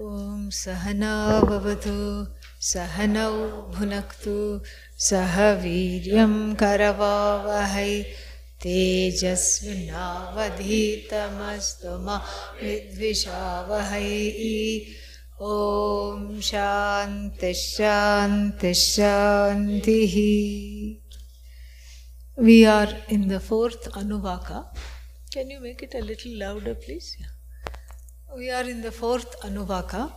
ॐ सहना भवतु सहनौ भुनक्तु सह वीर्यं करवावहै तेजस्विनावधीतमस्तु मा विद्विषावहै ॐ शान्तिः शान्तिः शान्तिः We are in the fourth Anuvaka. Can you make it a little louder, please? Yeah. We are in the fourth Anuvaka,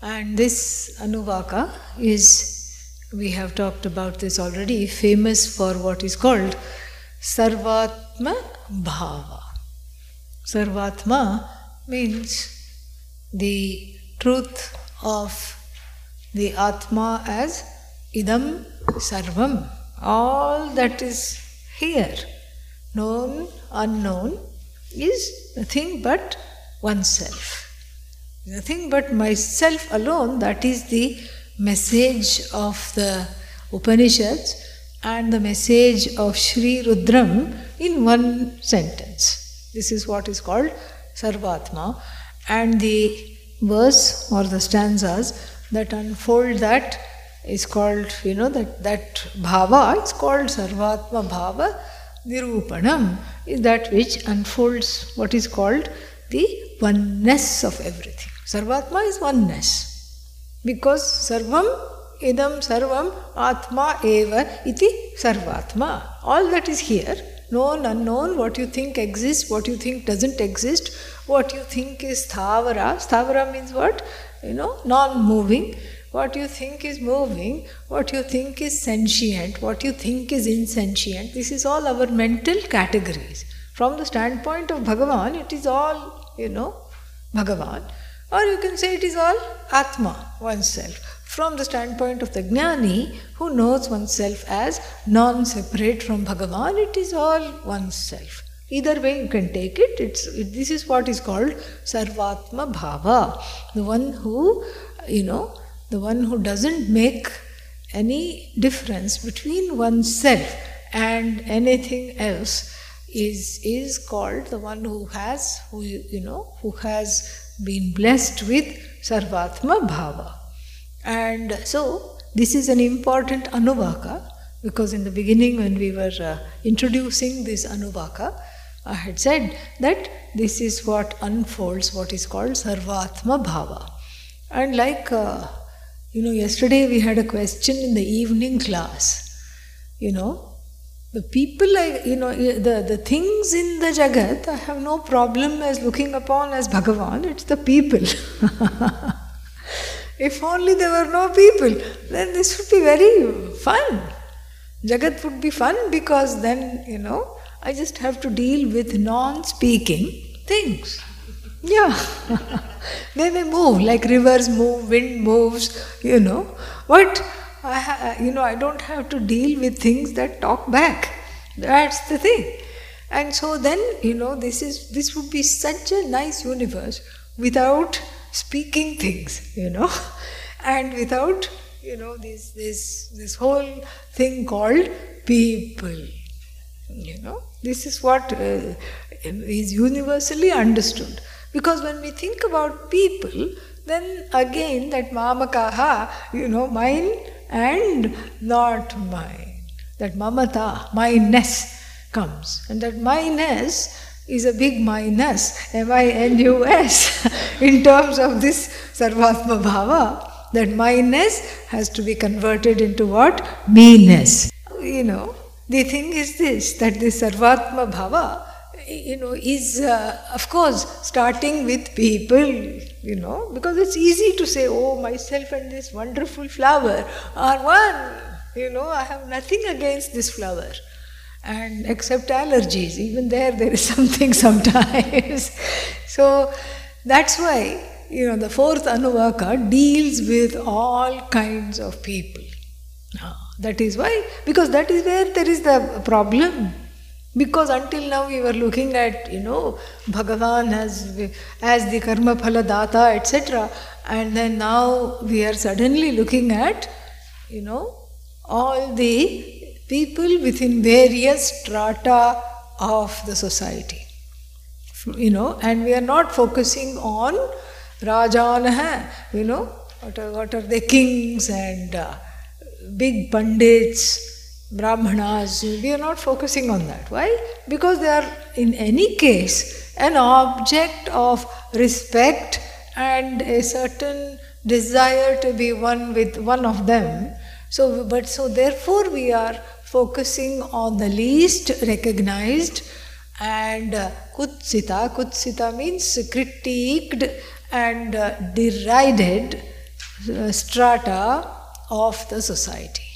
and this Anuvaka is, we have talked about this already, famous for what is called Sarvatma Bhava. Sarvatma means the truth of the Atma as Idam Sarvam, all that is here, known, unknown, is nothing but oneself. Nothing but myself alone, that is the message of the Upanishads and the message of Sri Rudram in one sentence. This is what is called Sarvatma, and the verse or the stanzas that unfold that is called, you know, that, that bhava is called Sarvatma Bhava Nirupanam, is that which unfolds what is called the oneness of everything. Sarvatma is oneness. Because Sarvam idam sarvam atma eva iti sarvatma. All that is here, known, unknown, what you think exists, what you think doesn't exist, what you think is sthavara. Sthavara means what? You know, non moving. What you think is moving, what you think is sentient, what you think is insentient. This is all our mental categories. From the standpoint of Bhagavan, it is all, you know, Bhagavan. Or you can say it is all Atma, oneself. From the standpoint of the Jnani, who knows oneself as non separate from Bhagavan, it is all oneself. Either way you can take it. It's, it, this is what is called Sarvatma Bhava. The one who, you know, the one who doesn't make any difference between oneself and anything else is is called the one who has who you know who has been blessed with sarvatma bhava and so this is an important anuvaka because in the beginning when we were uh, introducing this anuvaka i had said that this is what unfolds what is called sarvatma bhava and like uh, you know, yesterday we had a question in the evening class. You know, the people, I, you know, the, the things in the Jagat, I have no problem as looking upon as Bhagavan, it's the people. if only there were no people, then this would be very fun. Jagat would be fun because then, you know, I just have to deal with non speaking things. Yeah. they may move like rivers move, wind moves, you know. But I ha- you know, I don't have to deal with things that talk back. That's the thing. And so then, you know, this is this would be such a nice universe without speaking things, you know, and without, you know, this this this whole thing called people. You know, this is what uh, is universally understood. Because when we think about people, then again that mamakaha, you know, mine and not mine. That mamata, mineness comes. And that mineness is a big minus, M-I-N-U-S, in terms of this Sarvatma Bhava. That mineness has to be converted into what? Meanness. You know, the thing is this, that this Sarvatma Bhava you know, is uh, of course starting with people, you know, because it's easy to say, oh, myself and this wonderful flower are one. You know, I have nothing against this flower. And except allergies, even there, there is something sometimes. so that's why, you know, the fourth Anuvaka deals with all kinds of people. Ah, that is why, because that is where there is the problem. Because until now we were looking at, you know, Bhagavan as, as the karma phala data, etc. And then now we are suddenly looking at, you know, all the people within various strata of the society. You know, and we are not focusing on Rajan you know, what are, what are they, kings and uh, big pandits, brahmanas. We are not focusing on that. Why? Because they are, in any case, an object of respect and a certain desire to be one with one of them. So, but so therefore we are focusing on the least recognized and uh, kutsita. Kutsita means critiqued and uh, derided uh, strata of the society.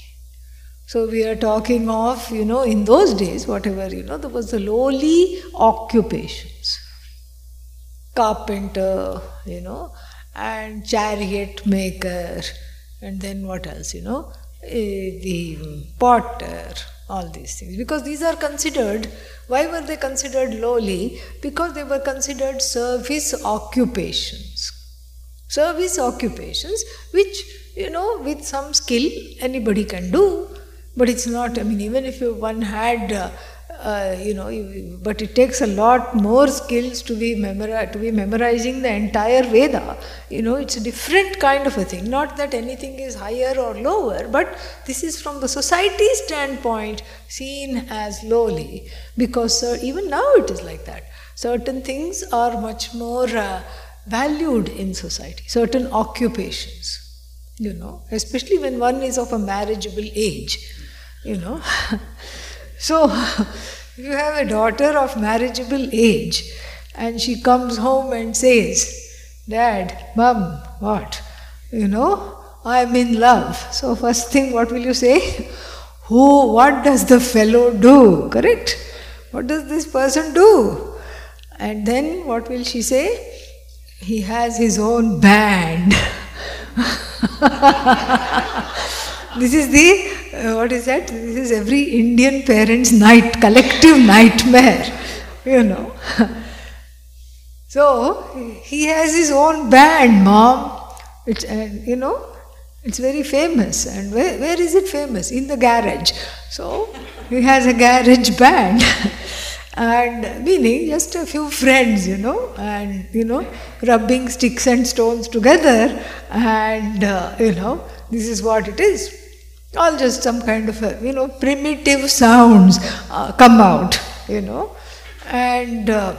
So we are talking of, you know, in those days, whatever, you know, there was the lowly occupations. Carpenter, you know, and chariot maker, and then what else, you know, eh, the potter, all these things. Because these are considered, why were they considered lowly? Because they were considered service occupations. Service occupations, which, you know, with some skill anybody can do, but it's not, I mean, even if one had. Uh, uh, you know, but it takes a lot more skills to be memori- to be memorizing the entire Veda. You know, it's a different kind of a thing. Not that anything is higher or lower, but this is from the society standpoint seen as lowly, because uh, even now it is like that. Certain things are much more uh, valued in society. Certain occupations, you know, especially when one is of a marriageable age, you know. So, you have a daughter of marriageable age and she comes home and says, Dad, Mom, what? You know, I'm in love. So, first thing, what will you say? Who, what does the fellow do? Correct? What does this person do? And then what will she say? He has his own band. this is the uh, what is that? This is every Indian parent's night, collective nightmare, you know. so he has his own band, mom. It's, and you know, it's very famous. And where, where is it famous? In the garage. So he has a garage band. and meaning just a few friends, you know, and you know, rubbing sticks and stones together, and uh, you know, this is what it is all just some kind of you know primitive sounds uh, come out you know. And uh,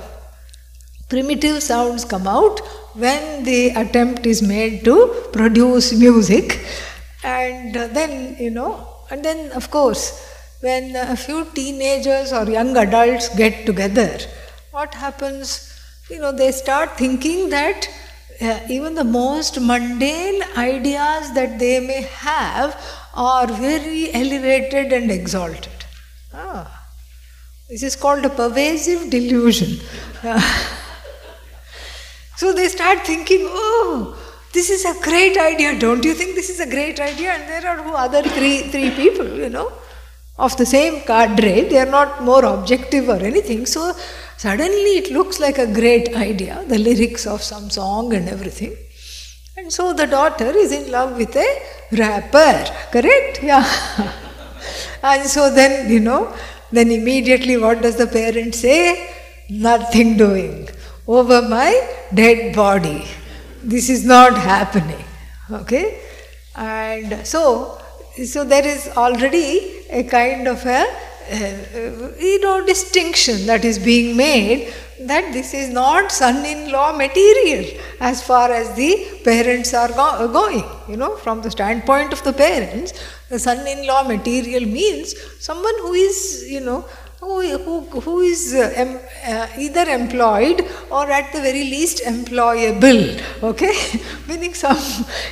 primitive sounds come out when the attempt is made to produce music. And uh, then you know and then of course when a few teenagers or young adults get together what happens? You know they start thinking that uh, even the most mundane ideas that they may have are very elevated and exalted. Ah, this is called a pervasive delusion. so they start thinking, oh, this is a great idea. Don't you think this is a great idea? And there are other three, three people, you know, of the same cadre. They are not more objective or anything. So suddenly it looks like a great idea, the lyrics of some song and everything. And so the daughter is in love with a rapper, correct? Yeah. and so then, you know, then immediately what does the parent say? Nothing doing. Over my dead body. This is not happening. Okay? And so, so there is already a kind of a, you know, distinction that is being made that this is not son-in-law material as far as the parents are go- going. You know, from the standpoint of the parents, the son-in-law material means someone who is, you know, who, who, who is uh, em, uh, either employed or at the very least employable. Okay, meaning some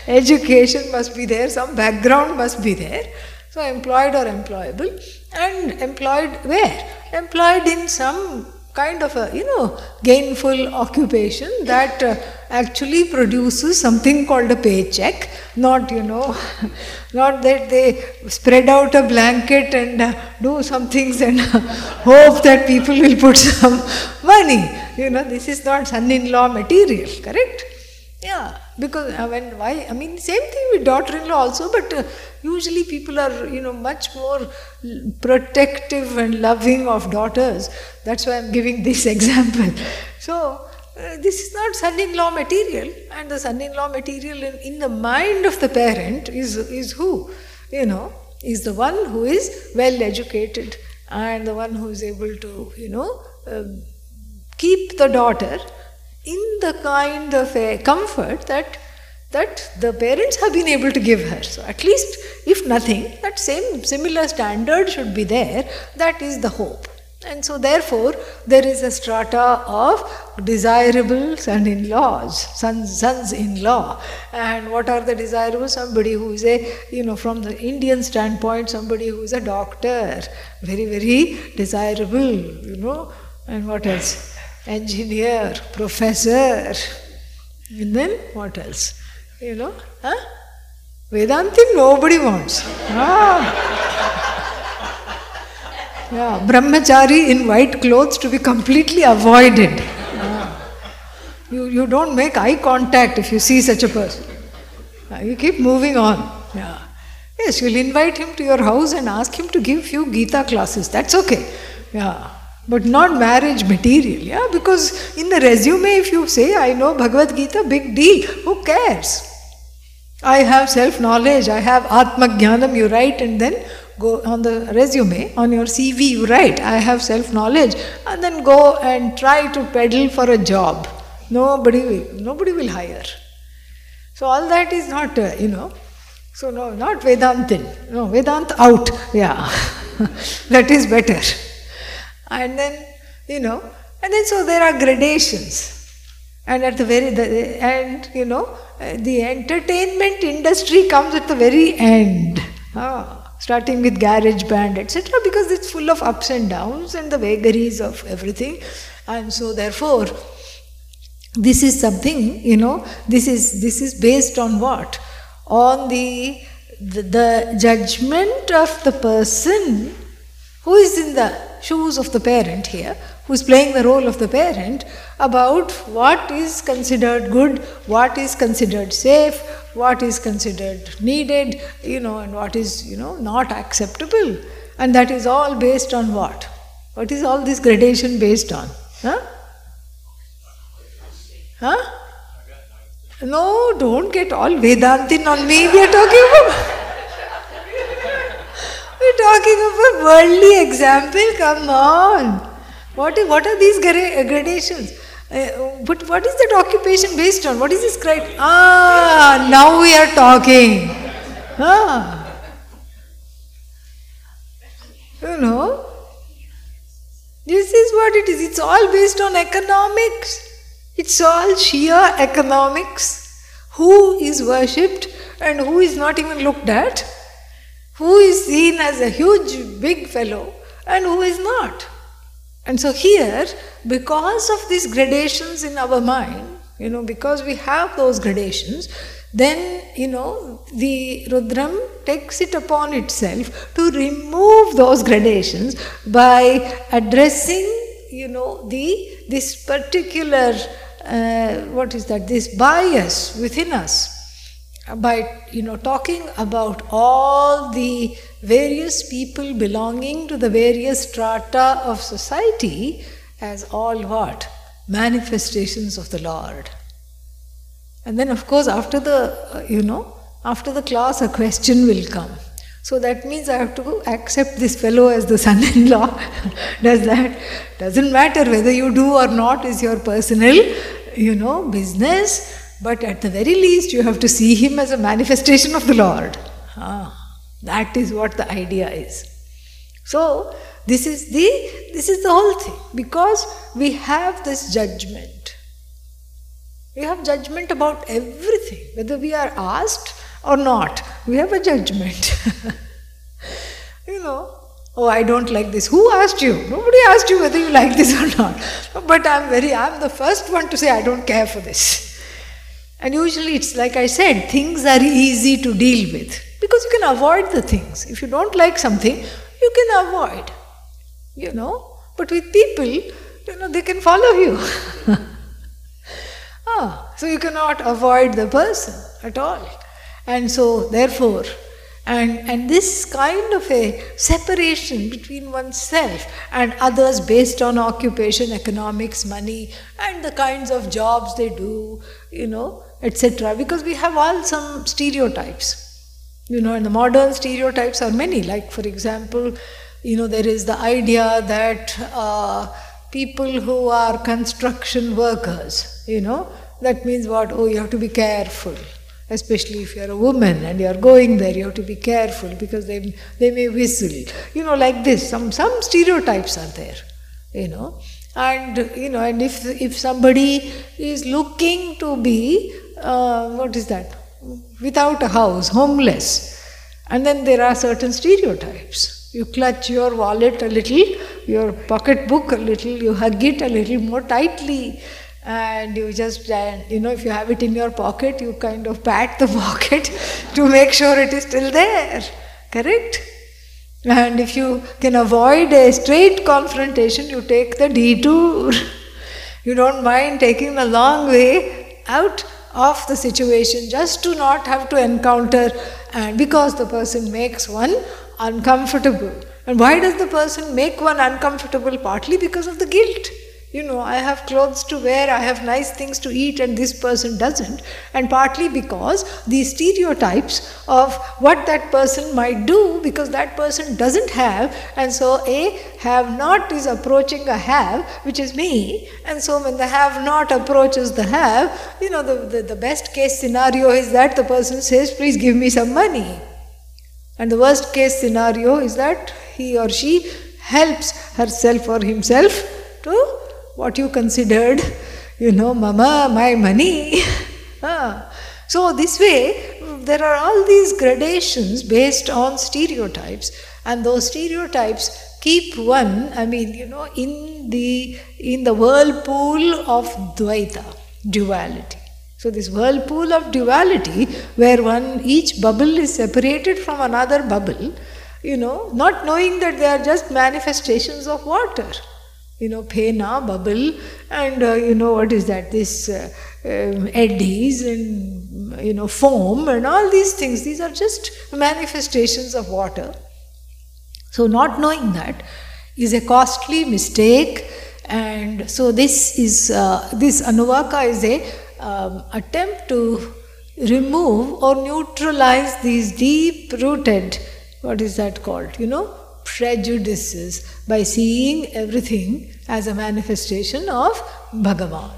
education must be there, some background must be there. So employed or employable, and employed where? Employed in some kind of a you know gainful occupation that uh, actually produces something called a paycheck. Not you know not that they spread out a blanket and uh, do some things and hope that people will put some money. You know this is not son-in-law material correct? Yeah, because uh, when why I mean same thing with daughter-in-law also, but uh, usually people are you know much more protective and loving of daughters. That's why I'm giving this example. So uh, this is not son in law material, and the son in law material in, in the mind of the parent is, is who? You know, is the one who is well educated and the one who is able to, you know, um, keep the daughter in the kind of a comfort that that the parents have been able to give her. So at least, if nothing, that same similar standard should be there. That is the hope. And so, therefore, there is a strata of desirable son in laws, sons, sons in law. And what are the desirable? Somebody who is a, you know, from the Indian standpoint, somebody who is a doctor, very, very desirable, you know. And what else? Engineer, professor. And then what else? You know? Huh? Vedanti nobody wants. Ah. Yeah, brahmachari in white clothes to be completely avoided. Yeah. You, you don't make eye contact if you see such a person. Yeah, you keep moving on. Yeah. Yes, you'll invite him to your house and ask him to give few Gita classes. That's okay. Yeah. But not marriage material, yeah? Because in the resume, if you say, I know Bhagavad Gita, big deal. Who cares? I have self knowledge, I have Atma Jnanam, you write, and then go on the resume, on your CV, you write, I have self knowledge, and then go and try to peddle for a job. Nobody will, nobody will hire. So, all that is not, uh, you know, so no, not Vedantin. No, Vedant out, yeah. that is better. And then, you know, and then so there are gradations. And at the very the, end, you know, the entertainment industry comes at the very end. Ah starting with garage band, etc., because it's full of ups and downs and the vagaries of everything. And so, therefore, this is something, you know, this is, this is based on what? On the, the judgment of the person who is in the shoes of the parent here, who is playing the role of the parent, about what is considered good, what is considered safe, what is considered needed, you know, and what is, you know, not acceptable. And that is all based on what? What is all this gradation based on? Huh? Huh? No, don't get all Vedantin on me. We are talking about. We're talking of a worldly example. Come on. What, what are these gradations? Uh, but what is that occupation based on? What is this criteria? Ah, now we are talking. Ah. You know, this is what it is. It's all based on economics. It's all sheer economics. Who is worshipped and who is not even looked at? Who is seen as a huge, big fellow and who is not? And so here, because of these gradations in our mind, you know, because we have those gradations, then, you know, the Rudram takes it upon itself to remove those gradations by addressing, you know, the this particular, uh, what is that, this bias within us by, you know, talking about all the various people belonging to the various strata of society as all what? Manifestations of the Lord. And then, of course, after the, uh, you know, after the class, a question will come. So that means I have to accept this fellow as the son in law. Does that? Doesn't matter whether you do or not, is your personal, you know, business. But at the very least, you have to see him as a manifestation of the Lord. Ah. That is what the idea is. So this is the this is the whole thing because we have this judgment. We have judgment about everything, whether we are asked or not. We have a judgment. you know, oh, I don't like this. Who asked you? Nobody asked you whether you like this or not. But I'm very, I'm the first one to say I don't care for this. And usually it's like I said, things are easy to deal with. Because you can avoid the things. If you don't like something, you can avoid. You know? But with people, you know, they can follow you. ah, so you cannot avoid the person at all. And so, therefore, And, and this kind of a separation between oneself and others based on occupation, economics, money, and the kinds of jobs they do, you know, etc. Because we have all some stereotypes. You know, and the modern stereotypes are many. Like, for example, you know, there is the idea that uh, people who are construction workers, you know, that means what? Oh, you have to be careful especially if you're a woman and you're going there you have to be careful because they, they may whistle. You know like this some some stereotypes are there you know. And you know and if if somebody is looking to be uh, what is that? Without a house homeless and then there are certain stereotypes. You clutch your wallet a little your pocketbook a little you hug it a little more tightly and you just you know if you have it in your pocket you kind of pat the pocket to make sure it is still there. Correct? And if you can avoid a straight confrontation you take the detour. You don't mind taking the long way out of the situation just to not have to encounter and because the person makes one uncomfortable. And why does the person make one uncomfortable? Partly because of the guilt you know, I have clothes to wear, I have nice things to eat, and this person doesn't. And partly because these stereotypes of what that person might do because that person doesn't have, and so a have not is approaching a have, which is me. And so when the have not approaches the have, you know, the, the, the best case scenario is that the person says, Please give me some money. And the worst case scenario is that he or she helps herself or himself to what you considered, you know, mama, my money. ah. So, this way, there are all these gradations based on stereotypes, and those stereotypes keep one, I mean, you know, in the in the whirlpool of Dvaita, duality. So this whirlpool of duality, where one each bubble is separated from another bubble, you know, not knowing that they are just manifestations of water you know, pena, bubble, and uh, you know, what is that? This uh, um, eddies and you know, foam and all these things. These are just manifestations of water. So, not knowing that is a costly mistake, and so this is uh, this anuvaka is a um, attempt to remove or neutralize these deep rooted what is that called you know prejudices by seeing everything as a manifestation of Bhagavan.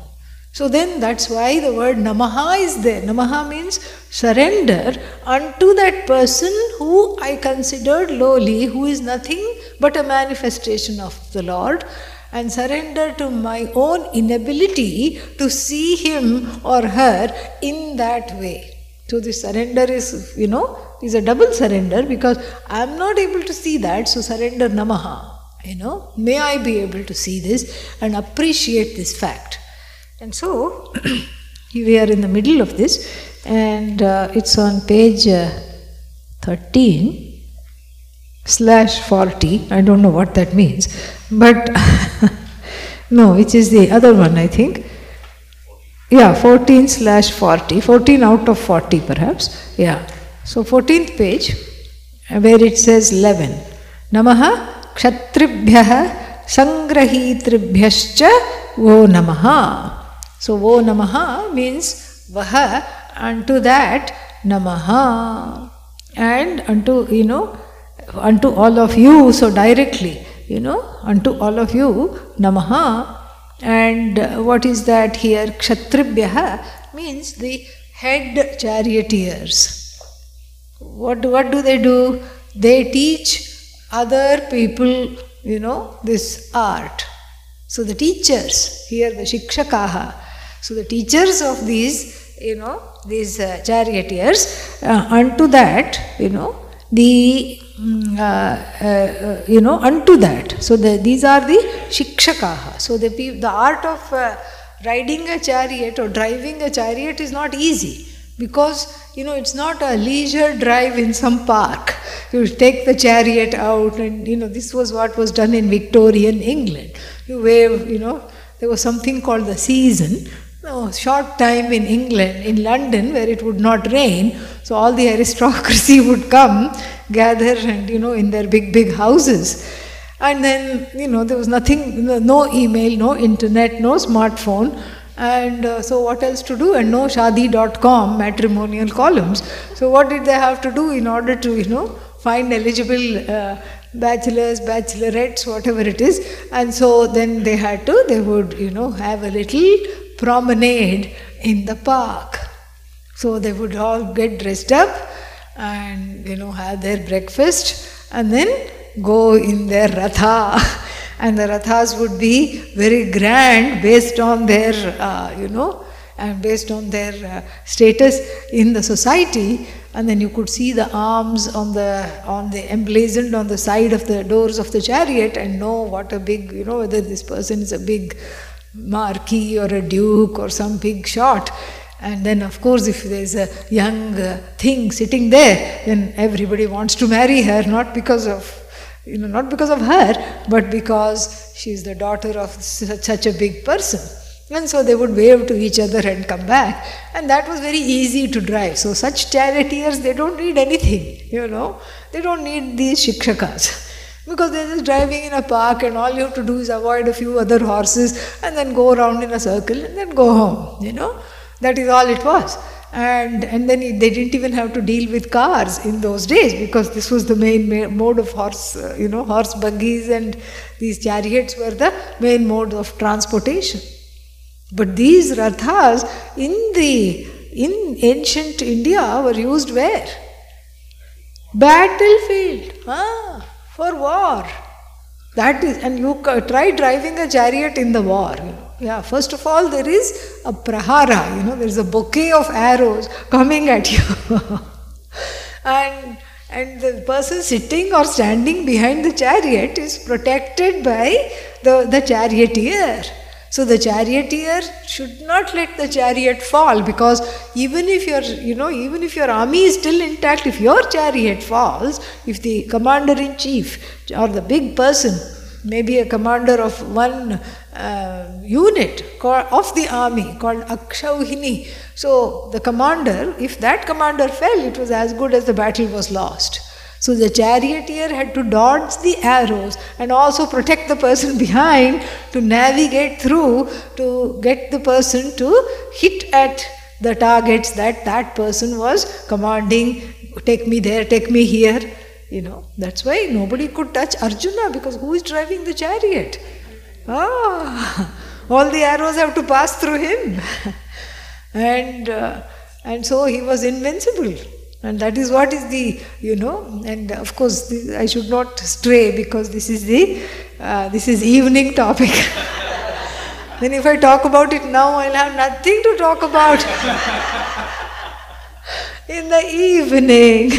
So then that's why the word Namaha is there. Namaha means surrender unto that person who I considered lowly, who is nothing but a manifestation of the Lord, and surrender to my own inability to see him or her in that way. So this surrender is, you know, is a double surrender because I am not able to see that, so surrender namaha. You know, may I be able to see this and appreciate this fact. And so, we are in the middle of this, and uh, it's on page uh, 13 slash 40. I don't know what that means, but no, which is the other one, I think. Yeah, 14 slash 40, 14 out of 40 perhaps. Yeah. So, 14th page, where it says 11. Namaha kshatribhyah sangrahitribhyascha vo namaha. So, vo namaha means vaha, unto that namaha. And unto, you know, unto all of you, so directly, you know, unto all of you, namaha. And what is that here? Kshatribhyah means the head charioteers what, what do they do? They teach other people, you know, this art. So the teachers, here the shikshakaha, so the teachers of these, you know, these uh, charioteers, uh, unto that, you know, the uh, uh, you know unto that. So the, these are the shikshakaha. So the the art of uh, riding a chariot or driving a chariot is not easy because you know it's not a leisure drive in some park. You take the chariot out and you know this was what was done in victorian england. You wave you know there was something called the season no, short time in England, in London, where it would not rain, so all the aristocracy would come, gather, and you know, in their big, big houses. And then, you know, there was nothing, no email, no internet, no smartphone. And uh, so, what else to do? And no Shaadi.com matrimonial columns. So, what did they have to do in order to, you know, find eligible uh, bachelors, bachelorettes, whatever it is? And so, then they had to, they would, you know, have a little promenade in the park. So, they would all get dressed up and, you know, have their breakfast and then go in their ratha and the rathas would be very grand based on their uh, you know and based on their uh, status in the society and then you could see the arms on the on the emblazoned on the side of the doors of the chariot and know what a big you know whether this person is a big marquis or a duke or some big shot and then of course if there's a young uh, thing sitting there then everybody wants to marry her not because of you know, not because of her, but because she's the daughter of such a big person. And so they would wave to each other and come back. And that was very easy to drive. So, such charioteers, they don't need anything, you know. They don't need these shikshakas. Because they're just driving in a park, and all you have to do is avoid a few other horses and then go around in a circle and then go home, you know. That is all it was. And and then they didn't even have to deal with cars in those days because this was the main mode of horse uh, you know horse buggies and these chariots were the main mode of transportation. But these rathas in the in ancient india were used where? Battlefield ah, for war that is and you try driving a chariot in the war yeah, first of all, there is a prahara, you know, there is a bouquet of arrows coming at you. and, and the person sitting or standing behind the chariot is protected by the, the charioteer. So the charioteer should not let the chariot fall because even if your you know even if your army is still intact, if your chariot falls, if the commander in chief or the big person, maybe a commander of one uh, unit of the army called Akshauhini. So the commander, if that commander fell, it was as good as the battle was lost. So the charioteer had to dodge the arrows and also protect the person behind to navigate through to get the person to hit at the targets that that person was commanding take me there, take me here. You know, that's why nobody could touch Arjuna because who is driving the chariot? Ah, all the arrows have to pass through him. and, uh, and so he was invincible. And that is what is the, you know, and of course I should not stray because this is the, uh, this is evening topic. then if I talk about it now, I'll have nothing to talk about in the evening.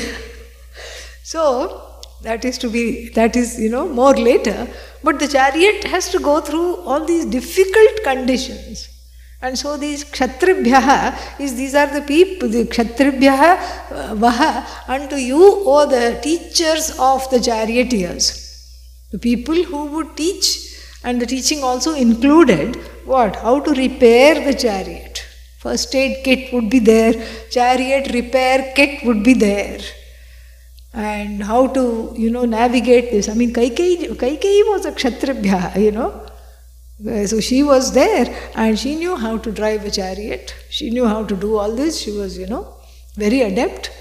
so, that is to be, that is, you know, more later. But the chariot has to go through all these difficult conditions. And so these kshatribhyaha is these are the people, the kshatribhyaha uh, vaha unto you, O the teachers of the charioteers. The people who would teach, and the teaching also included what? How to repair the chariot. First aid kit would be there, chariot repair kit would be there and how to, you know, navigate this. I mean, Kaikeyi, Kaikeyi was a Kshatribhya, you know. Uh, so she was there and she knew how to drive a chariot. She knew how to do all this. She was, you know, very adept.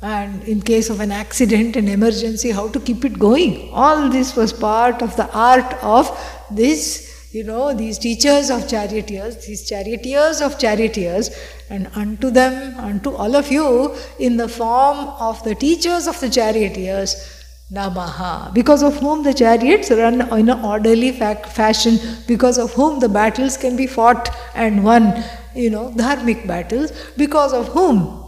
And in case of an accident, an emergency, how to keep it going. All this was part of the art of this you know, these teachers of charioteers, these charioteers of charioteers, and unto them, unto all of you, in the form of the teachers of the charioteers, Namaha, because of whom the chariots run in an orderly fa- fashion, because of whom the battles can be fought and won, you know, dharmic battles, because of whom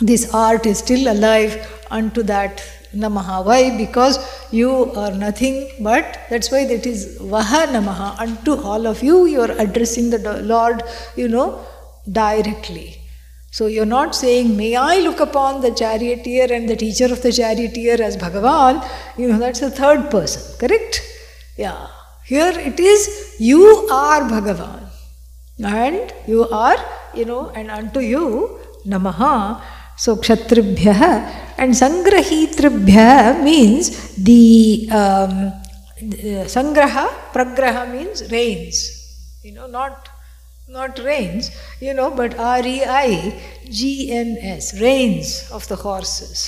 this art is still alive unto that Namaha. Why? Because you are nothing but, that's why that is Vaha Namaha. Unto all of you, you are addressing the Lord, you know, directly. So you're not saying, May I look upon the charioteer and the teacher of the charioteer as Bhagavan? You know, that's the third person, correct? Yeah. Here it is, you are Bhagavan. And you are, you know, and unto you, namaha. So, kshatribhya and sangrahitribhya means the um, sangraha, pragraha means reins. You know, not not rains, you know, but R E I G N S, reins of the horses.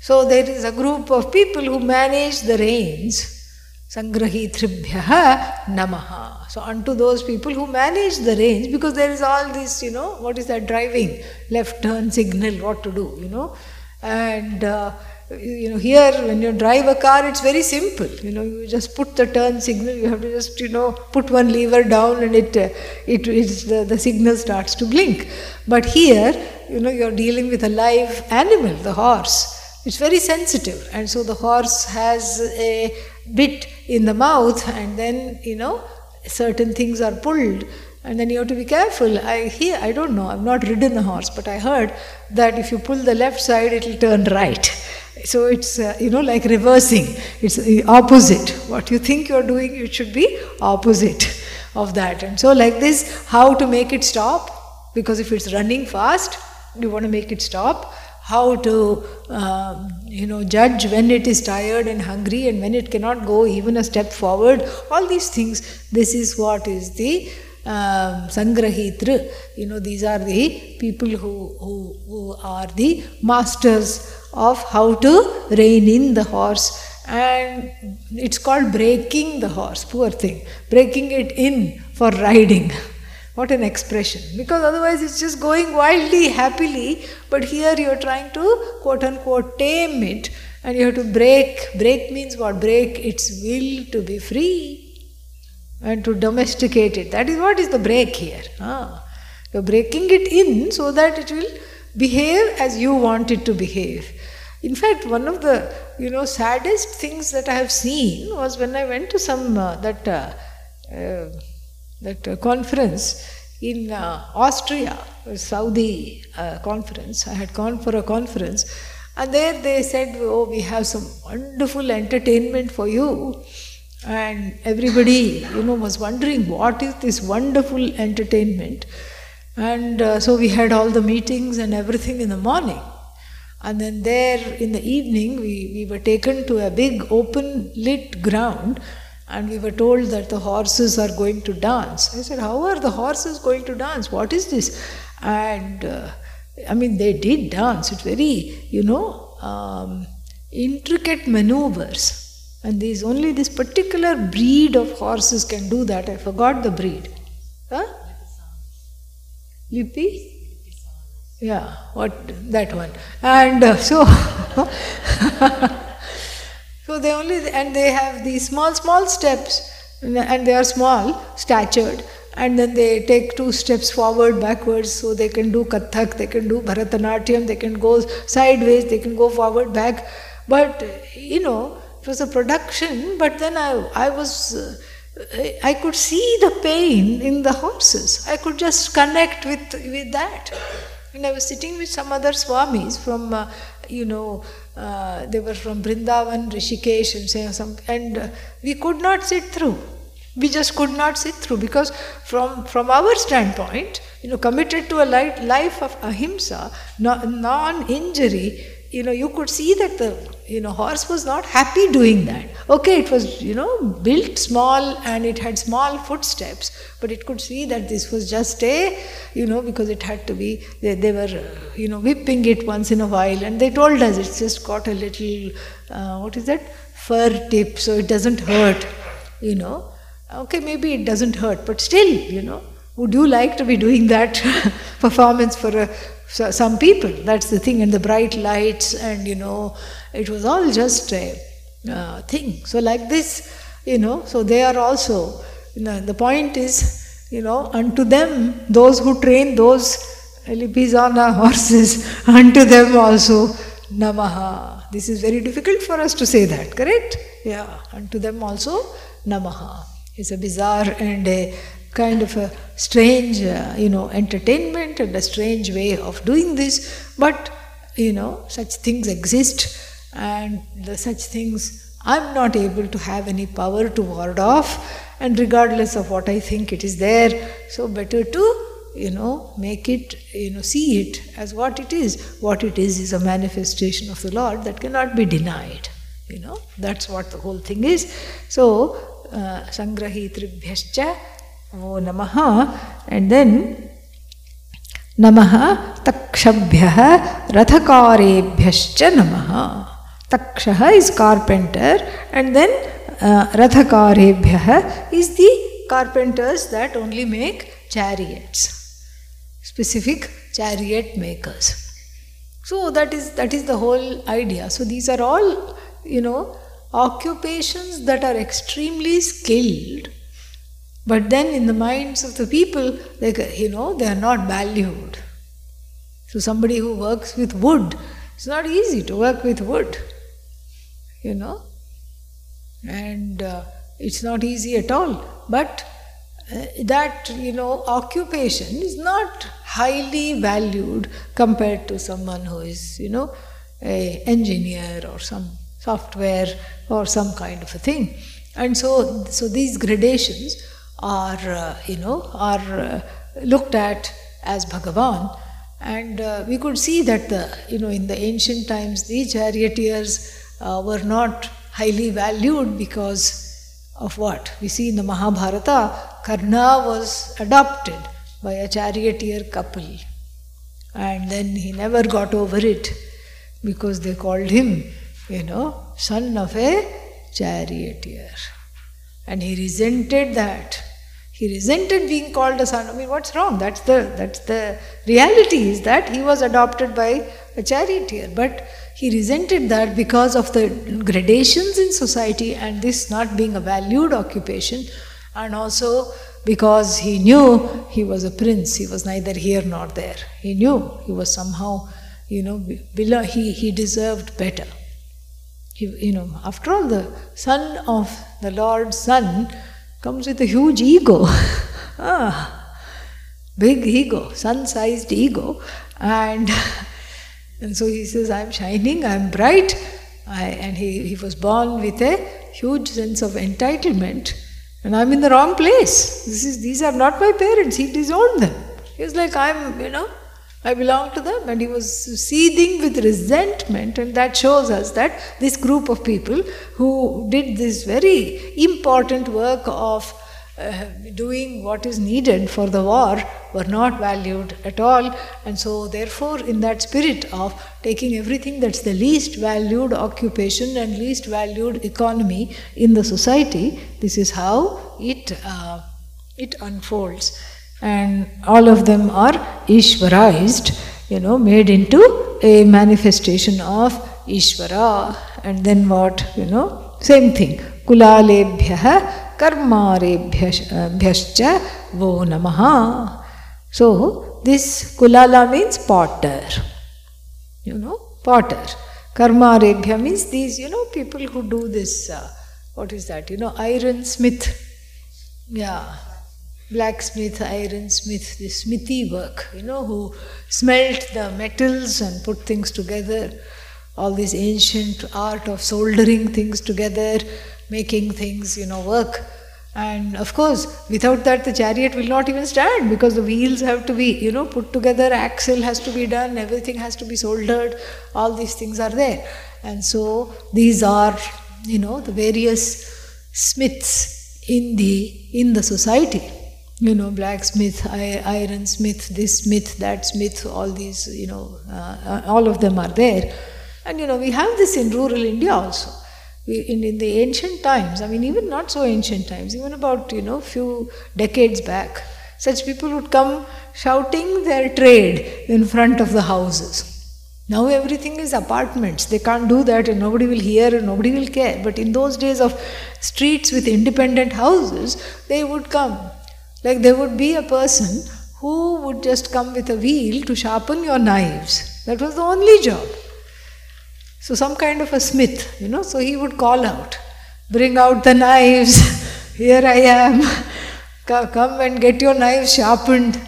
So there is a group of people who manage the reins. Sangrahitribhya namaha. So unto those people who manage the reins, because there is all this, you know, what is that driving, left turn signal, what to do, you know. And uh, you know here when you drive a car it's very simple. You know you just put the turn signal you have to just you know put one lever down and it uh, it is the, the signal starts to blink. But here you know you're dealing with a live animal the horse. It's very sensitive and so the horse has a bit in the mouth and then you know certain things are pulled and then you have to be careful. I hear i don't know. I've not ridden a horse but i heard that if you pull the left side it'll turn right so it's, uh, you know, like reversing. It's opposite. What you think you're doing, it should be opposite of that. And so, like this, how to make it stop? Because if it's running fast, you want to make it stop. How to, um, you know, judge when it is tired and hungry and when it cannot go even a step forward. All these things, this is what is the um, Sangrahitra. You know, these are the people who, who, who are the masters of how to rein in the horse. And it's called breaking the horse poor thing. Breaking it in for riding. What an expression. Because otherwise it's just going wildly happily. But here you're trying to quote unquote tame it. And you have to break. Break means what? Break its will to be free and to domesticate it that is what is the break here ah. you're breaking it in so that it will behave as you want it to behave in fact, one of the you know saddest things that I have seen was when I went to some uh, that uh, uh, that uh, conference in uh, Austria, Saudi uh, conference. I had gone for a conference, and there they said, "Oh, we have some wonderful entertainment for you." And everybody, you know, was wondering what is this wonderful entertainment. And so we had all the meetings and everything in the morning. And then there in the evening, we, we were taken to a big open lit ground and we were told that the horses are going to dance. I said, How are the horses going to dance? What is this? And uh, I mean, they did dance. It's very, you know, um, intricate maneuvers. And there's only this particular breed of horses can do that. I forgot the breed. Huh? Lipi? Yeah, what that one. And uh, so, so they only and they have these small small steps, and they are small, statured, and then they take two steps forward, backwards, so they can do Kathak, they can do Bharatanatyam, they can go sideways, they can go forward, back. But you know, it was a production. But then I I was. I could see the pain in the horses. I could just connect with, with that. And I was sitting with some other swamis from, uh, you know, uh, they were from Brindavan, Rishikesh, and some, and uh, we could not sit through. We just could not sit through because from from our standpoint, you know, committed to a life of ahimsa, non-injury, you know, you could see that the you know horse was not happy doing that. Okay, it was you know built small and it had small footsteps, but it could see that this was just a you know because it had to be they, they were you know whipping it once in a while, and they told us it's just got a little uh, what is that fur tip, so it doesn't hurt, you know. Okay, maybe it doesn't hurt, but still, you know, would you like to be doing that performance for a so some people, that's the thing, and the bright lights, and you know, it was all just a uh, thing. So, like this, you know, so they are also, you know, the point is, you know, unto them, those who train those Lipizzaner horses, unto them also Namaha. This is very difficult for us to say that, correct? Yeah, unto them also Namaha. It's a bizarre and a kind of a strange, uh, you know, entertainment and a strange way of doing this. But, you know, such things exist and the, such things I'm not able to have any power to ward off, and regardless of what I think it is there, so better to you know, make it, you know, see it as what it is. What it is is a manifestation of the Lord that cannot be denied. You know, that's what the whole thing is. So, uh, Sangrahitribhyascha, Namaha, and then Namaha Takshabhyah Rathakarebhyascha Namaha. Takshaha is carpenter, and then uh, Rathakarebhyah is the carpenters that only make chariots specific chariot makers. So that is that is the whole idea. So these are all, you know, occupations that are extremely skilled, but then in the minds of the people, they you know, they are not valued. So somebody who works with wood, it's not easy to work with wood, you know, and uh, it's not easy at all. But uh, that you know occupation is not highly valued compared to someone who is you know a engineer or some software or some kind of a thing and so so these gradations are uh, you know are uh, looked at as bhagavan and uh, we could see that the you know in the ancient times the charioteers uh, were not highly valued because of what? We see in the Mahabharata, Karna was adopted by a charioteer couple. And then he never got over it because they called him, you know, son of a charioteer. And he resented that. He resented being called a son. I mean, what's wrong? That's the that's the reality is that he was adopted by a charioteer. But he resented that because of the gradations in society and this not being a valued occupation, and also because he knew he was a prince, he was neither here nor there. He knew he was somehow, you know, below, he, he deserved better. He, you know, after all, the son of the Lord's son comes with a huge ego. ah, big ego, sun sized ego, and And so he says, I'm shining, I'm bright. I, and he, he was born with a huge sense of entitlement. And I'm in the wrong place. This is, these are not my parents. He disowned them. He was like, I'm, you know, I belong to them. And he was seething with resentment. And that shows us that this group of people who did this very important work of uh, doing what is needed for the war were not valued at all. And so, therefore, in that spirit of taking everything that's the least valued occupation and least valued economy in the society, this is how it, uh, it unfolds and all of them are Ishwarized, you know, made into a manifestation of Ishvara. And then what, you know, same thing. Kulalebhyaha karmarebhyascha uh, vo namaha. So, this kulala means potter, you know, potter. Karmarebhya means these, you know, people who do this, uh, what is that, you know, iron smith. Yeah, blacksmith iron smith this smithy work you know who smelt the metals and put things together all this ancient art of soldering things together making things, you know, work. And of course, without that, the chariot will not even stand because the wheels have to be, you know, put together, axle has to be done, everything has to be soldered, all these things are there. And so, these are, you know, the various smiths in the in the society you know blacksmith iron smith this smith that smith all these you know uh, uh, all of them are there and you know we have this in rural india also in, in the ancient times, I mean, even not so ancient times, even about, you know, few decades back, such people would come shouting their trade in front of the houses. Now everything is apartments. They can't do that and nobody will hear and nobody will care. But in those days of streets with independent houses, they would come. Like there would be a person who would just come with a wheel to sharpen your knives. That was the only job. So, some kind of a smith, you know, so he would call out, bring out the knives, here I am, come and get your knives sharpened.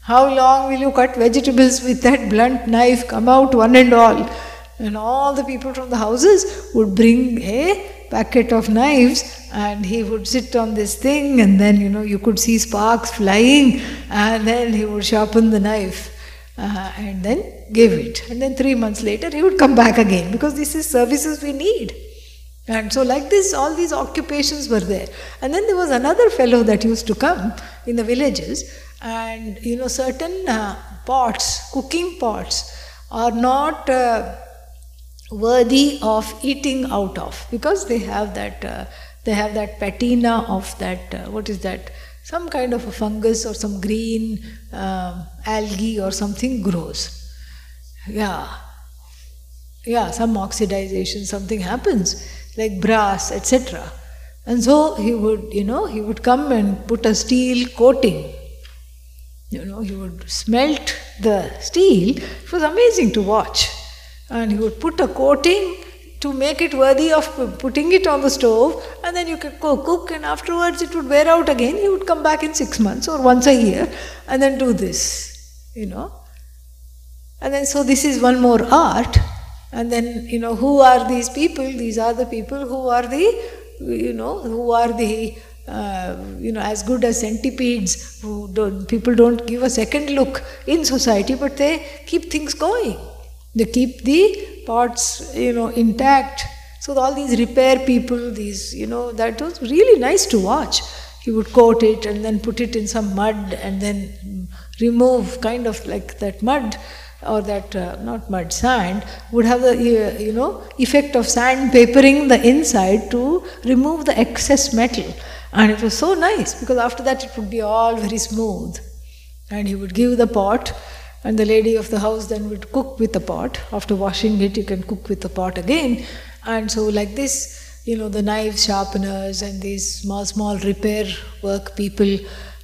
How long will you cut vegetables with that blunt knife? Come out, one and all. And all the people from the houses would bring a packet of knives and he would sit on this thing and then you know you could see sparks flying and then he would sharpen the knife uh, and then give it. And then 3 months later he would come back again because this is services we need. And so like this all these occupations were there. And then there was another fellow that used to come in the villages and you know certain uh, pots cooking pots are not uh, worthy of eating out of. Because they have that uh, they have that patina of that uh, what is that? Some kind of a fungus or some green um, algae or something grows. Yeah. Yeah some oxidization something happens like brass etc and so he would you know he would come and put a steel coating. You know he would smelt the steel. It was amazing to watch and he would put a coating to make it worthy of putting it on the stove. And then you could cook and afterwards it would wear out again. He would come back in six months or once a year and then do this you know. And then so this is one more art. And then you know who are these people? These are the people who are the you know who are the uh, you know as good as centipedes who don't people don't give a second look in society but they keep things going they keep the pots, you know, intact. So all these repair people, these, you know, that was really nice to watch. He would coat it and then put it in some mud and then remove kind of like that mud or that uh, not mud sand would have the uh, you know effect of sandpapering the inside to remove the excess metal and it was so nice because after that it would be all very smooth and he would give the pot and the lady of the house then would cook with the pot. After washing it, you can cook with the pot again. And so, like this, you know, the knife sharpeners and these small, small repair work people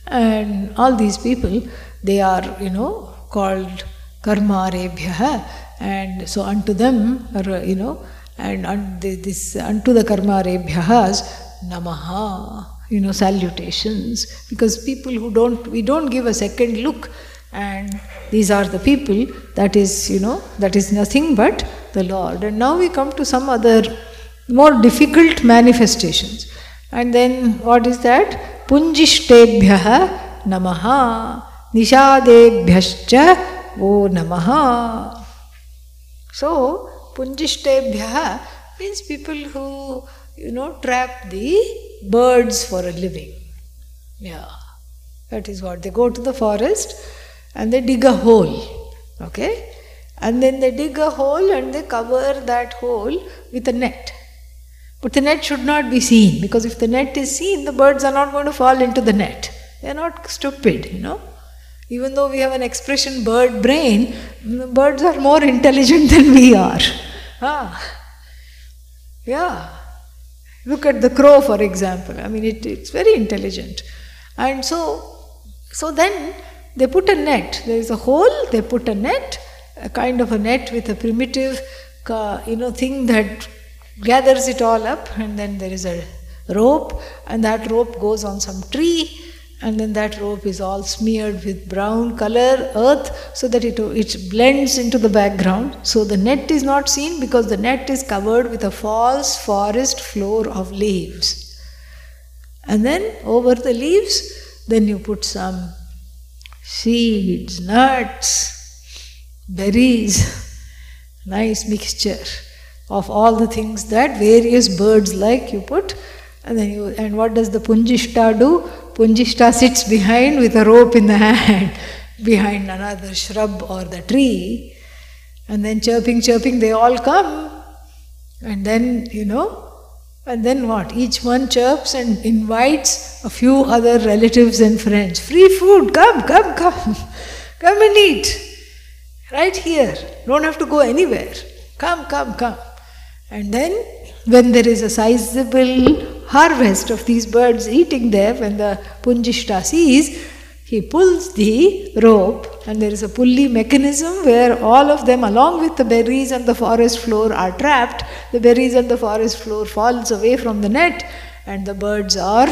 and all these people, they are, you know, called karmarebhya. And so, unto them, you know, and this unto the karmarebhyas, namaha, you know, salutations. Because people who don't, we don't give a second look and these are the people that is you know that is nothing but the lord. And now we come to some other more difficult manifestations. And then what is that? Punjishtebhyah namaha nishadebhyascha o namaha. So punjishtebhyah means people who you know trap the birds for a living. Yeah that is what they go to the forest and they dig a hole. Okay? And then they dig a hole and they cover that hole with a net. But the net should not be seen because if the net is seen, the birds are not going to fall into the net. They are not stupid, you know. Even though we have an expression bird brain, birds are more intelligent than we are. Ah. Yeah. Look at the crow, for example. I mean, it, it's very intelligent. And so, so then they put a net. There is a hole, they put a net, a kind of a net with a primitive, you know, thing that gathers it all up, and then there is a rope, and that rope goes on some tree, and then that rope is all smeared with brown color, earth, so that it, it blends into the background. So the net is not seen because the net is covered with a false forest floor of leaves. And then over the leaves, then you put some seeds, nuts, berries, nice mixture of all the things that various birds like you put. And then you and what does the punjishta do? Punjishta sits behind with a rope in the hand behind another shrub or the tree. And then chirping chirping they all come. And then you know and then what? Each one chirps and invites a few other relatives and friends. Free food, come, come, come. Come and eat. Right here. Don't have to go anywhere. Come, come, come. And then, when there is a sizable harvest of these birds eating there, when the Punjishta sees, he pulls the rope, and there is a pulley mechanism where all of them, along with the berries and the forest floor, are trapped. The berries and the forest floor falls away from the net, and the birds are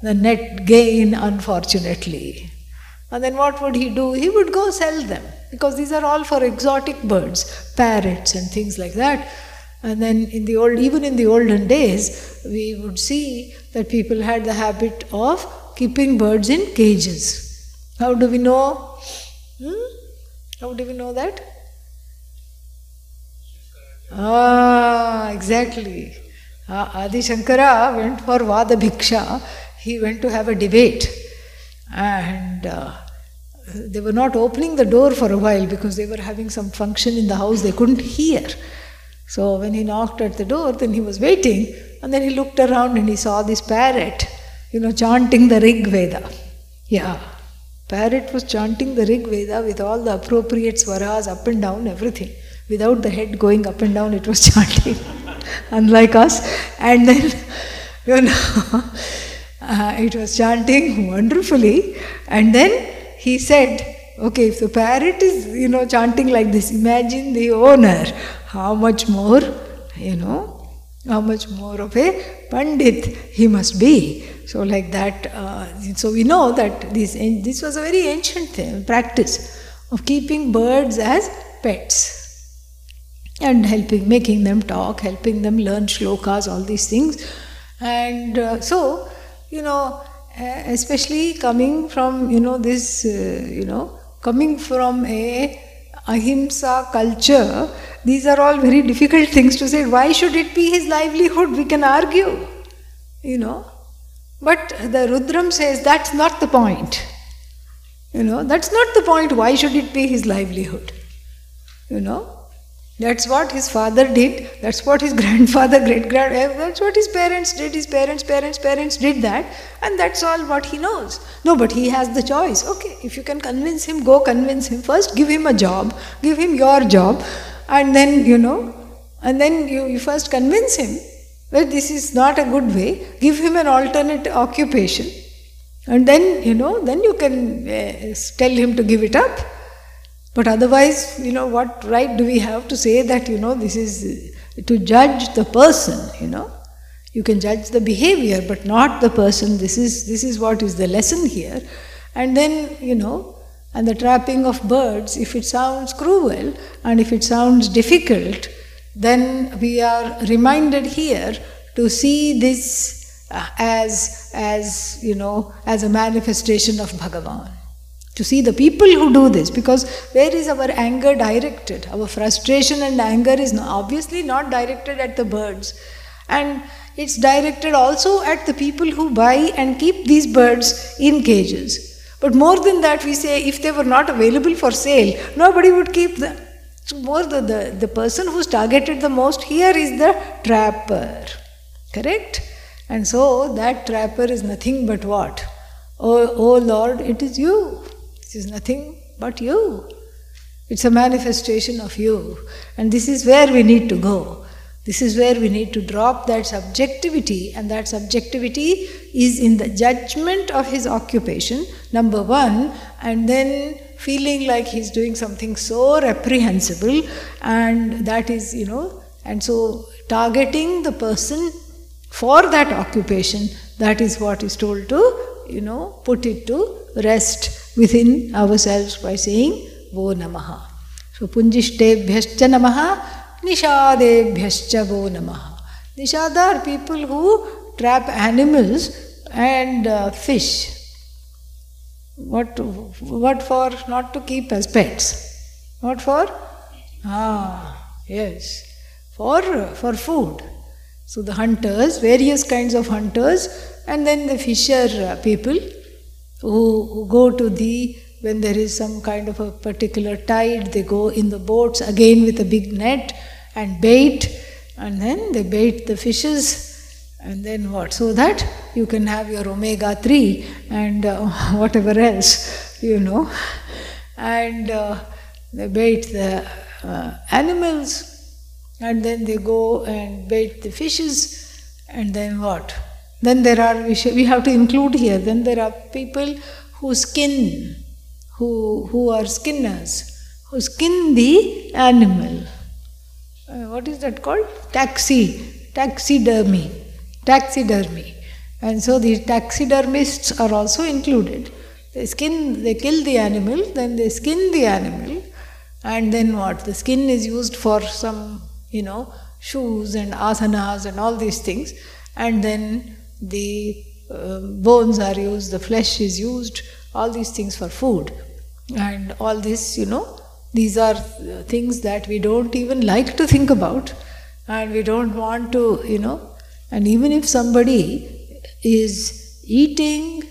the net gain, unfortunately. And then what would he do? He would go sell them because these are all for exotic birds, parrots and things like that. And then in the old, even in the olden days, we would see that people had the habit of keeping birds in cages. How do we know? Hmm? How do we know that? Ah, exactly. Uh, Adi Shankara went for Vada Bhiksha. He went to have a debate. And uh, they were not opening the door for a while because they were having some function in the house they couldn't hear. So when he knocked at the door, then he was waiting, and then he looked around and he saw this parrot, you know, chanting the Rig Veda. Yeah, parrot was chanting the Rig Veda with all the appropriate swaras up and down, everything. Without the head going up and down, it was chanting, unlike us. And then, you know, uh, it was chanting wonderfully. And then he said, okay, if the parrot is, you know, chanting like this, imagine the owner, how much more, you know, how much more of a pandit he must be. So, like that, uh, so we know that this, this was a very ancient thing, practice of keeping birds as pets and helping, making them talk, helping them learn shlokas, all these things. And uh, so, you know, especially coming from you know this uh, you know coming from a ahimsa culture these are all very difficult things to say. Why should it be his livelihood? We can argue you know but the rudram says that's not the point. You know that's not the point. Why should it be his livelihood? You know that's what his father did, that's what his grandfather, great grand, eh, that's what his parents did, his parents, parents, parents did that, and that's all what he knows. No, but he has the choice. Okay, if you can convince him, go convince him. First, give him a job, give him your job, and then, you know, and then you, you first convince him that this is not a good way, give him an alternate occupation, and then, you know, then you can uh, tell him to give it up but otherwise, you know, what right do we have to say that, you know, this is to judge the person, you know? You can judge the behavior, but not the person. This is, this is what is the lesson here. And then, you know, and the trapping of birds, if it sounds cruel and if it sounds difficult, then we are reminded here to see this uh, as, as, you know, as a manifestation of Bhagavan. To see the people who do this because where is our anger directed? Our frustration and anger is obviously not directed at the birds. And it's directed also at the people who buy and keep these birds in cages. But more than that we say if they were not available for sale nobody would keep them so more the, the, the person who's targeted the most here is the trapper correct and so that trapper is nothing but what oh, oh lord it is you it is nothing but you. It's a manifestation of you. And this is where we need to go. This is where we need to drop that subjectivity, and that subjectivity is in the judgment of his occupation, number one, and then feeling like he's doing something so reprehensible, and that is, you know, and so targeting the person for that occupation, that is what is told to, you know, put it to rest within ourselves by saying Vo Namaha. So Punjishtebhyascha Namaha, Nishadebhyascha Vo Namaha. Nishada are people who trap animals and uh, fish. What, what for? Not to keep as pets. What for? Ah, yes. For, for food. So the hunters, various kinds of hunters, and then the fisher people who, who go to the when there is some kind of a particular tide, they go in the boats again with a big net and bait, and then they bait the fishes, and then what? So that you can have your omega 3 and uh, whatever else, you know. And uh, they bait the uh, animals, and then they go and bait the fishes, and then what? Then there are, we, we have to include here, then there are people who skin, who, who are skinners, who skin the animal. Uh, what is that called? Taxi, taxidermy, taxidermy. And so the taxidermists are also included. They skin, they kill the animal, then they skin the animal, and then what? The skin is used for some, you know, shoes and asanas and all these things, and then the uh, bones are used, the flesh is used, all these things for food. And all this, you know, these are things that we don't even like to think about, and we don't want to, you know. And even if somebody is eating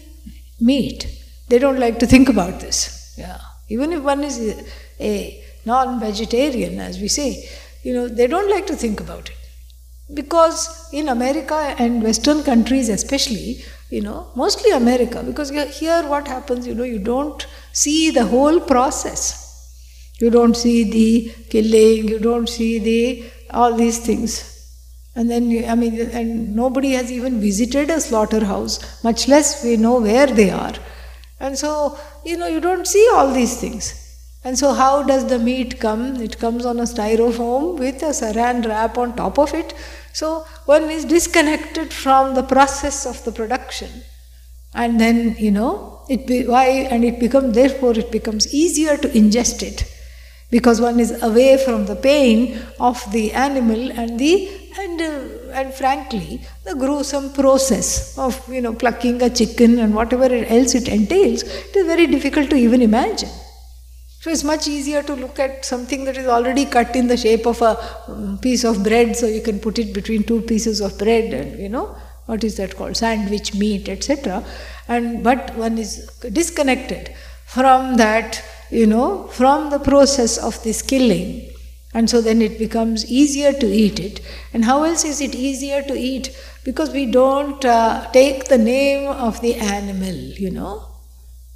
meat, they don't like to think about this. Yeah. Even if one is a non vegetarian, as we say, you know, they don't like to think about it. Because in America and Western countries, especially, you know, mostly America, because here what happens, you know, you don't see the whole process. You don't see the killing, you don't see the all these things. And then, I mean, and nobody has even visited a slaughterhouse, much less we know where they are. And so, you know, you don't see all these things. And so, how does the meat come? It comes on a styrofoam with a saran wrap on top of it. So, one is disconnected from the process of the production. And then, you know, it be, why, and it becomes, therefore, it becomes easier to ingest it because one is away from the pain of the animal and the, and, uh, and frankly, the gruesome process of, you know, plucking a chicken and whatever else it entails, it is very difficult to even imagine. So it's much easier to look at something that is already cut in the shape of a um, piece of bread, so you can put it between two pieces of bread and you know what is that called sandwich meat, etc. And but one is disconnected from that, you know, from the process of this killing. And so then it becomes easier to eat it. And how else is it easier to eat? Because we don't uh, take the name of the animal, you know.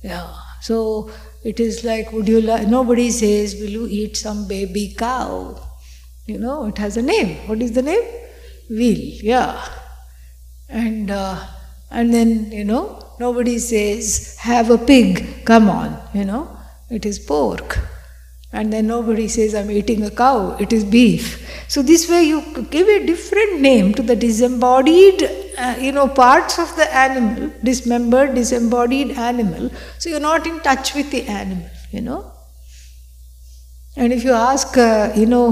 Yeah. So it is like, would you like, nobody says, will you eat some baby cow? You know, it has a name. What is the name? Will, yeah. And, uh, and then, you know, nobody says, have a pig, come on, you know, it is pork. And then nobody says, I'm eating a cow, it is beef. So, this way you give a different name to the disembodied uh, you know, parts of the animal, dismembered, disembodied animal. So you're not in touch with the animal, you know. And if you ask, uh, you know,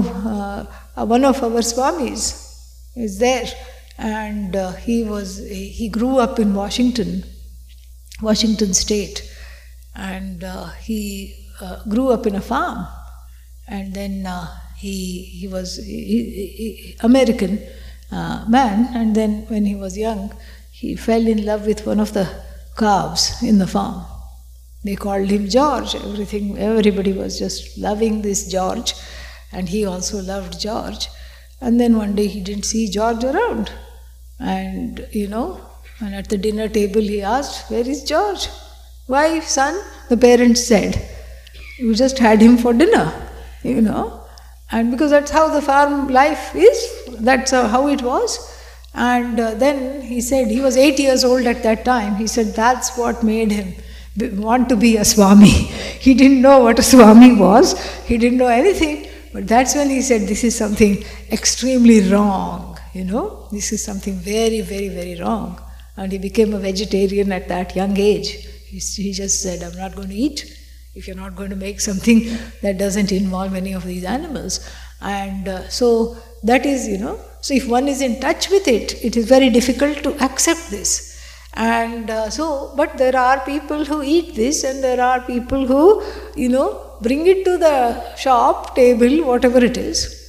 uh, one of our swamis is there, and uh, he was he grew up in Washington, Washington State, and uh, he uh, grew up in a farm, and then he he was he, he, American uh, man, and then when he was young, he fell in love with one of the calves in the farm. They called him George. Everything, everybody was just loving this George, and he also loved George. And then one day he didn't see George around, and you know, and at the dinner table he asked, "Where is George?" "Why, son?" The parents said, "You just had him for dinner," you know. And because that's how the farm life is, that's how it was. And uh, then he said, he was eight years old at that time. He said that's what made him want to be a Swami. He didn't know what a Swami was, he didn't know anything. But that's when he said, This is something extremely wrong, you know, this is something very, very, very wrong. And he became a vegetarian at that young age. He, he just said, I'm not going to eat if you're not going to make something that doesn't involve any of these animals. And uh, so that is, you know, so if one is in touch with it, it is very difficult to accept this. And uh, so, but there are people who eat this, and there are people who, you know, bring it to the shop, table, whatever it is.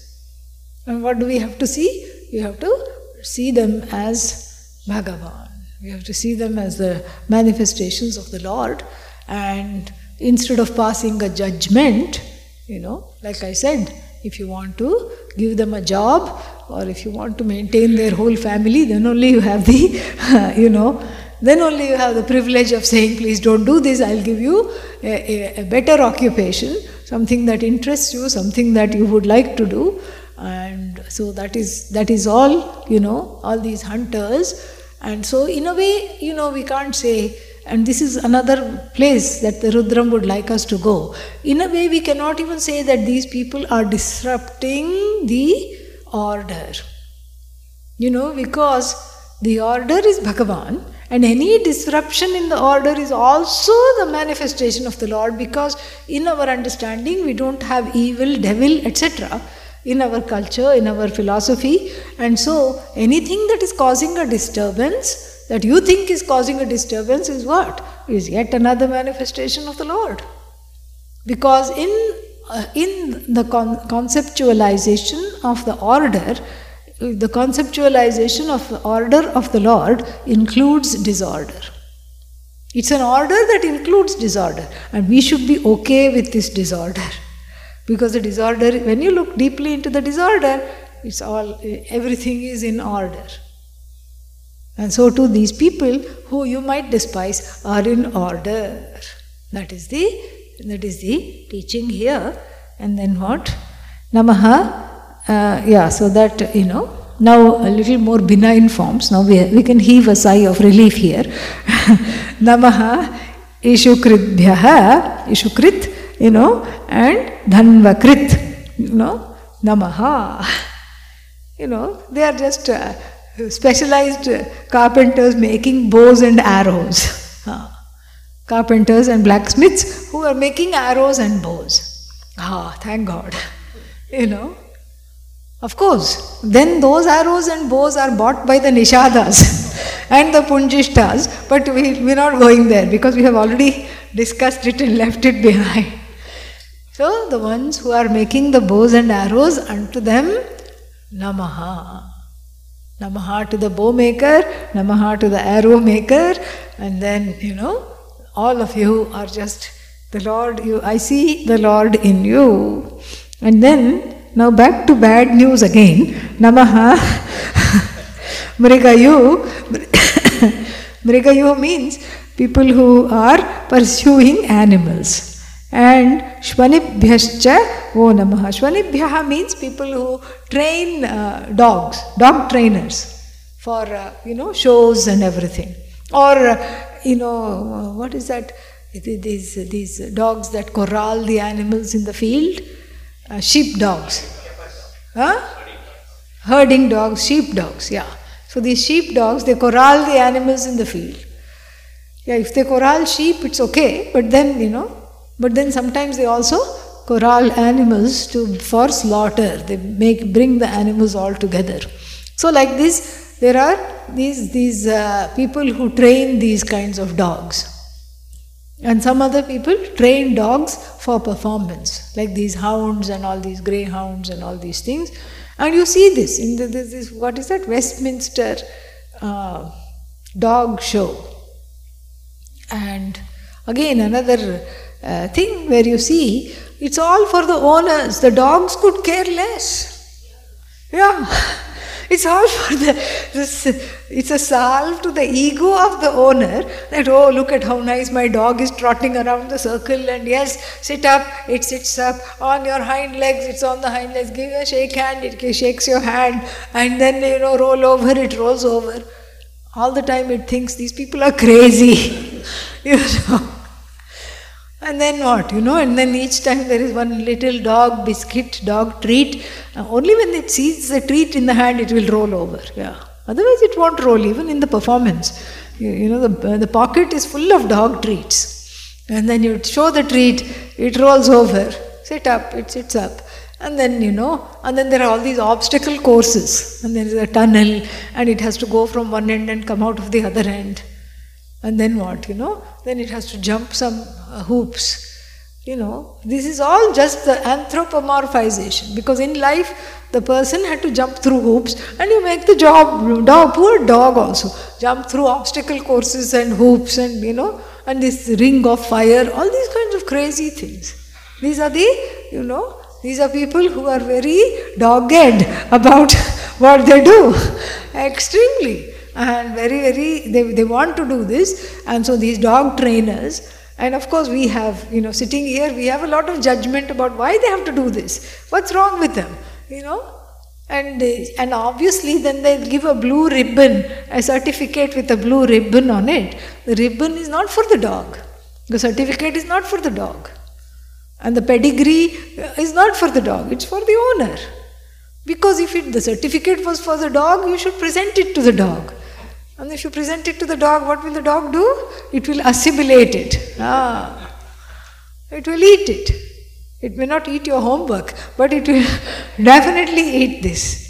And what do we have to see? You have to see them as Bhagavan. We have to see them as the manifestations of the Lord. And instead of passing a judgment, you know, like I said, if you want to give them a job or if you want to maintain their whole family, then only you have the, you know, then only you have the privilege of saying, please don't do this, I'll give you a, a, a better occupation, something that interests you, something that you would like to do. And so that is that is all, you know, all these hunters. And so in a way, you know, we can't say and this is another place that the Rudram would like us to go. In a way, we cannot even say that these people are disrupting the order. You know, because the order is Bhagavan, and any disruption in the order is also the manifestation of the Lord because in our understanding we don't have evil, devil, etc. in our culture, in our philosophy. And so, anything that is causing a disturbance, that you think is causing a disturbance, is what? Is yet another manifestation of the Lord. Because in, uh, in the con- conceptualization of the order, the conceptualization of the order of the Lord includes disorder. It's an order that includes disorder, and we should be okay with this disorder. Because the disorder, when you look deeply into the disorder, it's all, everything is in order. And so too, these people who you might despise are in order. That is the that is the teaching here. And then what? Namaha. Uh, yeah, so that you know. Now a little more benign forms. Now we, we can heave a sigh of relief here. Namaha Ishukritbhyaha, Ishukrit, you know, and Dhanvakrit, you know, Namaha. You know, they are just uh, specialized carpenters making bows and arrows. carpenters and blacksmiths who are making arrows and bows. Ah, thank God. You know. Of course, then those arrows and bows are bought by the Nishadas and the Punjishtas, but we, we're not going there because we have already discussed it and left it behind. So, the ones who are making the bows and arrows, unto them, Namaha. Namaha to the bow maker, Namaha to the arrow maker, and then, you know, all of you are just the Lord, you I see the Lord in you. And then now back to bad news again. Namaha Mrigayu Mrigayu means people who are pursuing animals. And Shvanibhyascha O Namaha. Shvanibhyaha means people who train uh, dogs, dog trainers for uh, you know shows and everything. Or uh, you know what is that? These these dogs that corral the animals in the field, uh, sheep dogs. Huh? Herding dogs, sheep dogs, yeah. So these sheep dogs, they corral the animals in the field. Yeah, if they corral sheep, it's okay, but then, you know, but then sometimes they also corral animals to for slaughter. They make bring the animals all together. So like this, there are these these uh, people who train these kinds of dogs. And some other people train dogs for performance, like these hounds and all these greyhounds and all these things. And you see this in the, this, this what is that Westminster uh, dog show. And again, another uh, thing where you see it's all for the owners. The dogs could care less. Yeah. It's all for the, this, it's a salve to the ego of the owner that, oh, look at how nice my dog is trotting around the circle, and yes, sit up, it sits up, on your hind legs, it's on the hind legs, give a shake hand, it shakes your hand, and then, you know, roll over, it rolls over. All the time it thinks these people are crazy, you know. And then what, you know, and then each time there is one little dog biscuit, dog treat. Uh, only when it sees the treat in the hand, it will roll over. Yeah. Otherwise, it won't roll, even in the performance. You, you know, the, uh, the pocket is full of dog treats. And then you show the treat, it rolls over. Sit up, it sits up. And then, you know, and then there are all these obstacle courses. And there is a tunnel, and it has to go from one end and come out of the other end. And then what, you know? Then it has to jump some uh, hoops. You know, this is all just the anthropomorphization because in life the person had to jump through hoops and you make the job, dog, poor dog also, jump through obstacle courses and hoops and you know, and this ring of fire, all these kinds of crazy things. These are the, you know, these are people who are very dogged about what they do, extremely and very very they, they want to do this. And so these dog trainers and of course we have you know sitting here we have a lot of judgment about why they have to do this. What's wrong with them? You know? And and obviously then they give a blue ribbon a certificate with a blue ribbon on it. The ribbon is not for the dog. The certificate is not for the dog. And the pedigree uh, is not for the dog. It's for the owner. Because if it, the certificate was for the dog you should present it to the dog and if you present it to the dog, what will the dog do? It will assimilate it. Ah. It will eat it. It may not eat your homework, but it will definitely eat this.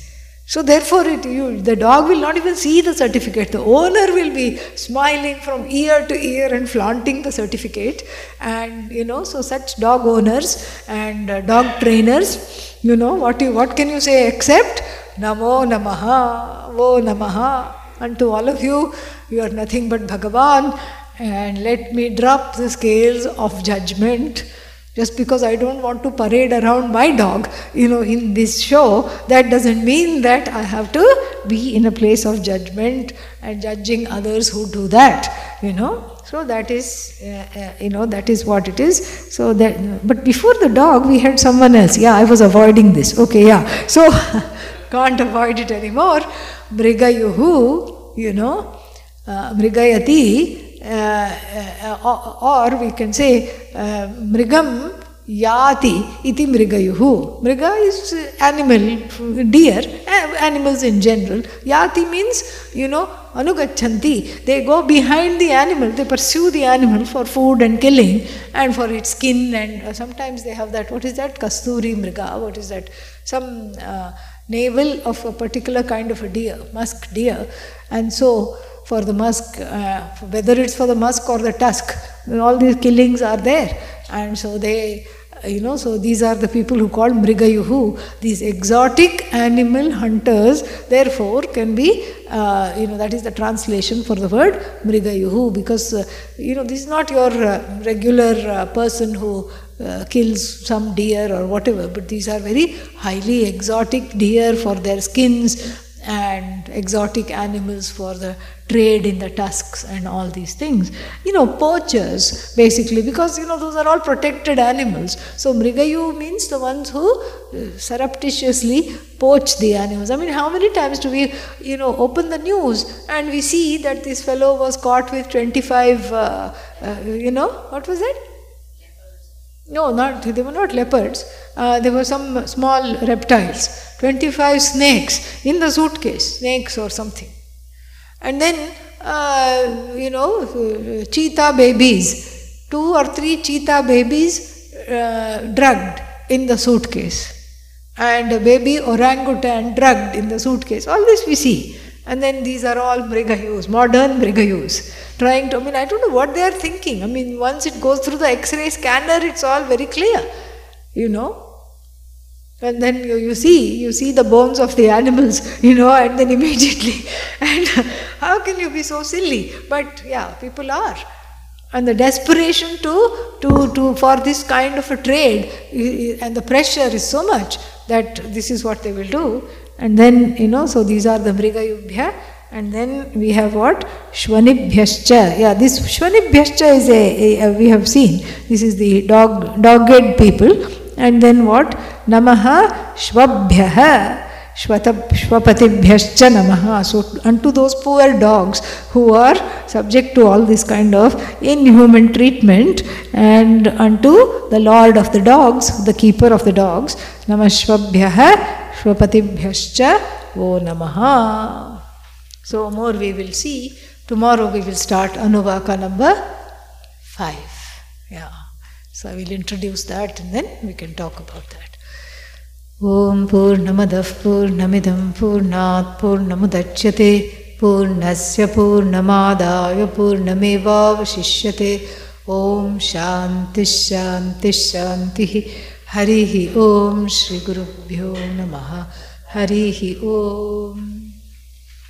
So therefore, it, you, the dog will not even see the certificate. The owner will be smiling from ear to ear and flaunting the certificate. And you know, so such dog owners and uh, dog trainers, you know, what you what can you say except Namo Namaha, Wo Namaha. Unto all of you, you are nothing but Bhagavan. And let me drop the scales of judgment just because I don't want to parade around my dog, you know, in this show, that doesn't mean that I have to be in a place of judgment and judging others who do that, you know. So that is, uh, uh, you know, that is what it is. So that, but before the dog, we had someone else. Yeah, I was avoiding this. Okay, yeah. So can't avoid it anymore. Mrigayuhu, you know, uh, Mrigayati uh, uh, or we can say uh, mrigam yati iti mrigayuhu. Mriga is animal, deer, animals in general. Yati means, you know, anugachanti. They go behind the animal, they pursue the animal for food and killing and for its skin and sometimes they have that, what is that? Kasturi mriga, what is that? Some uh, navel of a particular kind of a deer, musk deer. And so for the musk, uh, whether it's for the musk or the tusk, all these killings are there. And so they, you know, so these are the people who call Mrigayuhu. These exotic animal hunters, therefore, can be, uh, you know, that is the translation for the word Mrigayuhu because, uh, you know, this is not your uh, regular uh, person who uh, kills some deer or whatever, but these are very highly exotic deer for their skins and exotic animals for the trade in the tusks and all these things. You know, poachers basically, because you know those are all protected animals. So Mrigayu means the ones who uh, surreptitiously poach the animals. I mean, how many times do we, you know, open the news and we see that this fellow was caught with 25, uh, uh, you know, what was it? No, not they were not leopards. Uh, there were some small reptiles. Twenty-five snakes in the suitcase, snakes or something. And then, uh, you know, cheetah babies, two or three cheetah babies uh, drugged in the suitcase, and a baby orangutan drugged in the suitcase. All this we see. And then these are all mrigayus, modern mrigayus trying to, I mean, I don't know what they are thinking. I mean, once it goes through the x ray scanner, it's all very clear, you know. And then you, you see, you see the bones of the animals, you know, and then immediately, and how can you be so silly? But yeah, people are. And the desperation to, to, to, for this kind of a trade, and the pressure is so much that this is what they will do. And then, you know, so these are the Mrigayubhya. And then we have what? Shvanibhyascha. Yeah, this Shvanibhyascha is a, a, a, we have seen. This is the dog dogged people. And then what? Namaha Shvabhyaha. Shvapatibhyascha namaha. So unto those poor dogs who are subject to all this kind of inhuman treatment, and unto the Lord of the dogs, the keeper of the dogs, namashvabhyaha shvapatibhyascha o namaha. So, more we will see. Tomorrow we will start Anuvaka number 5. Yeah. So I will introduce that and then we can talk about that. Om Purnamadah Purnamidam Purnat Purnamudachyate Purnasya Purnamadaya Purnamevavashishyate Om Shanti Shanti Shanti Harihi Om Shri Gurubhyo Namaha Harihi Om